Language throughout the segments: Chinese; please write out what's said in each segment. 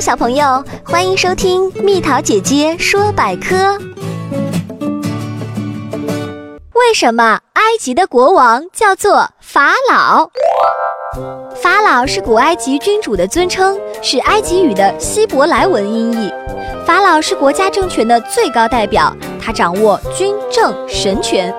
小朋友，欢迎收听蜜桃姐姐说百科。为什么埃及的国王叫做法老？法老是古埃及君主的尊称，是埃及语的希伯来文音译。法老是国家政权的最高代表，他掌握军政神权。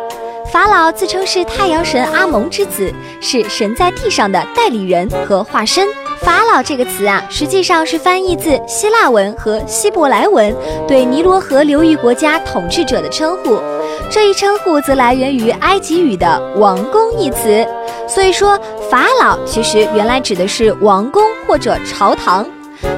法老自称是太阳神阿蒙之子，是神在地上的代理人和化身。法老这个词啊，实际上是翻译自希腊文和希伯来文，对尼罗河流域国家统治者的称呼。这一称呼则来源于埃及语的“王宫”一词。所以说，法老其实原来指的是王宫或者朝堂。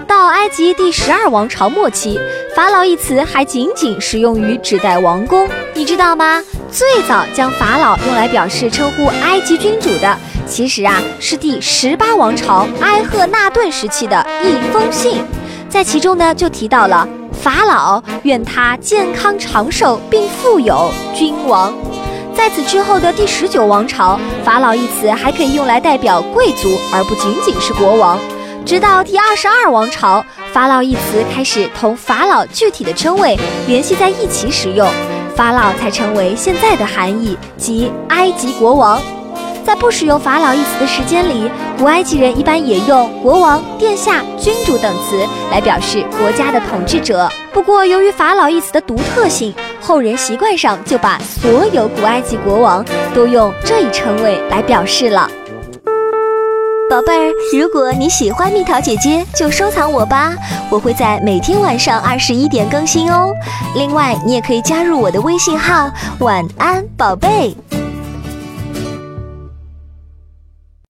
到埃及第十二王朝末期，法老一词还仅仅使用于指代王宫。你知道吗？最早将法老用来表示称呼埃及君主的，其实啊是第十八王朝埃赫纳顿时期的一封信，在其中呢就提到了法老愿他健康长寿并富有，君王。在此之后的第十九王朝，法老一词还可以用来代表贵族，而不仅仅是国王。直到第二十二王朝，法老一词开始同法老具体的称谓联系在一起使用。法老才成为现在的含义，即埃及国王。在不使用“法老”一词的时间里，古埃及人一般也用“国王”“殿下”“君主”等词来表示国家的统治者。不过，由于“法老”一词的独特性，后人习惯上就把所有古埃及国王都用这一称谓来表示了。宝贝儿，如果你喜欢蜜桃姐姐，就收藏我吧，我会在每天晚上二十一点更新哦。另外，你也可以加入我的微信号“晚安宝贝”。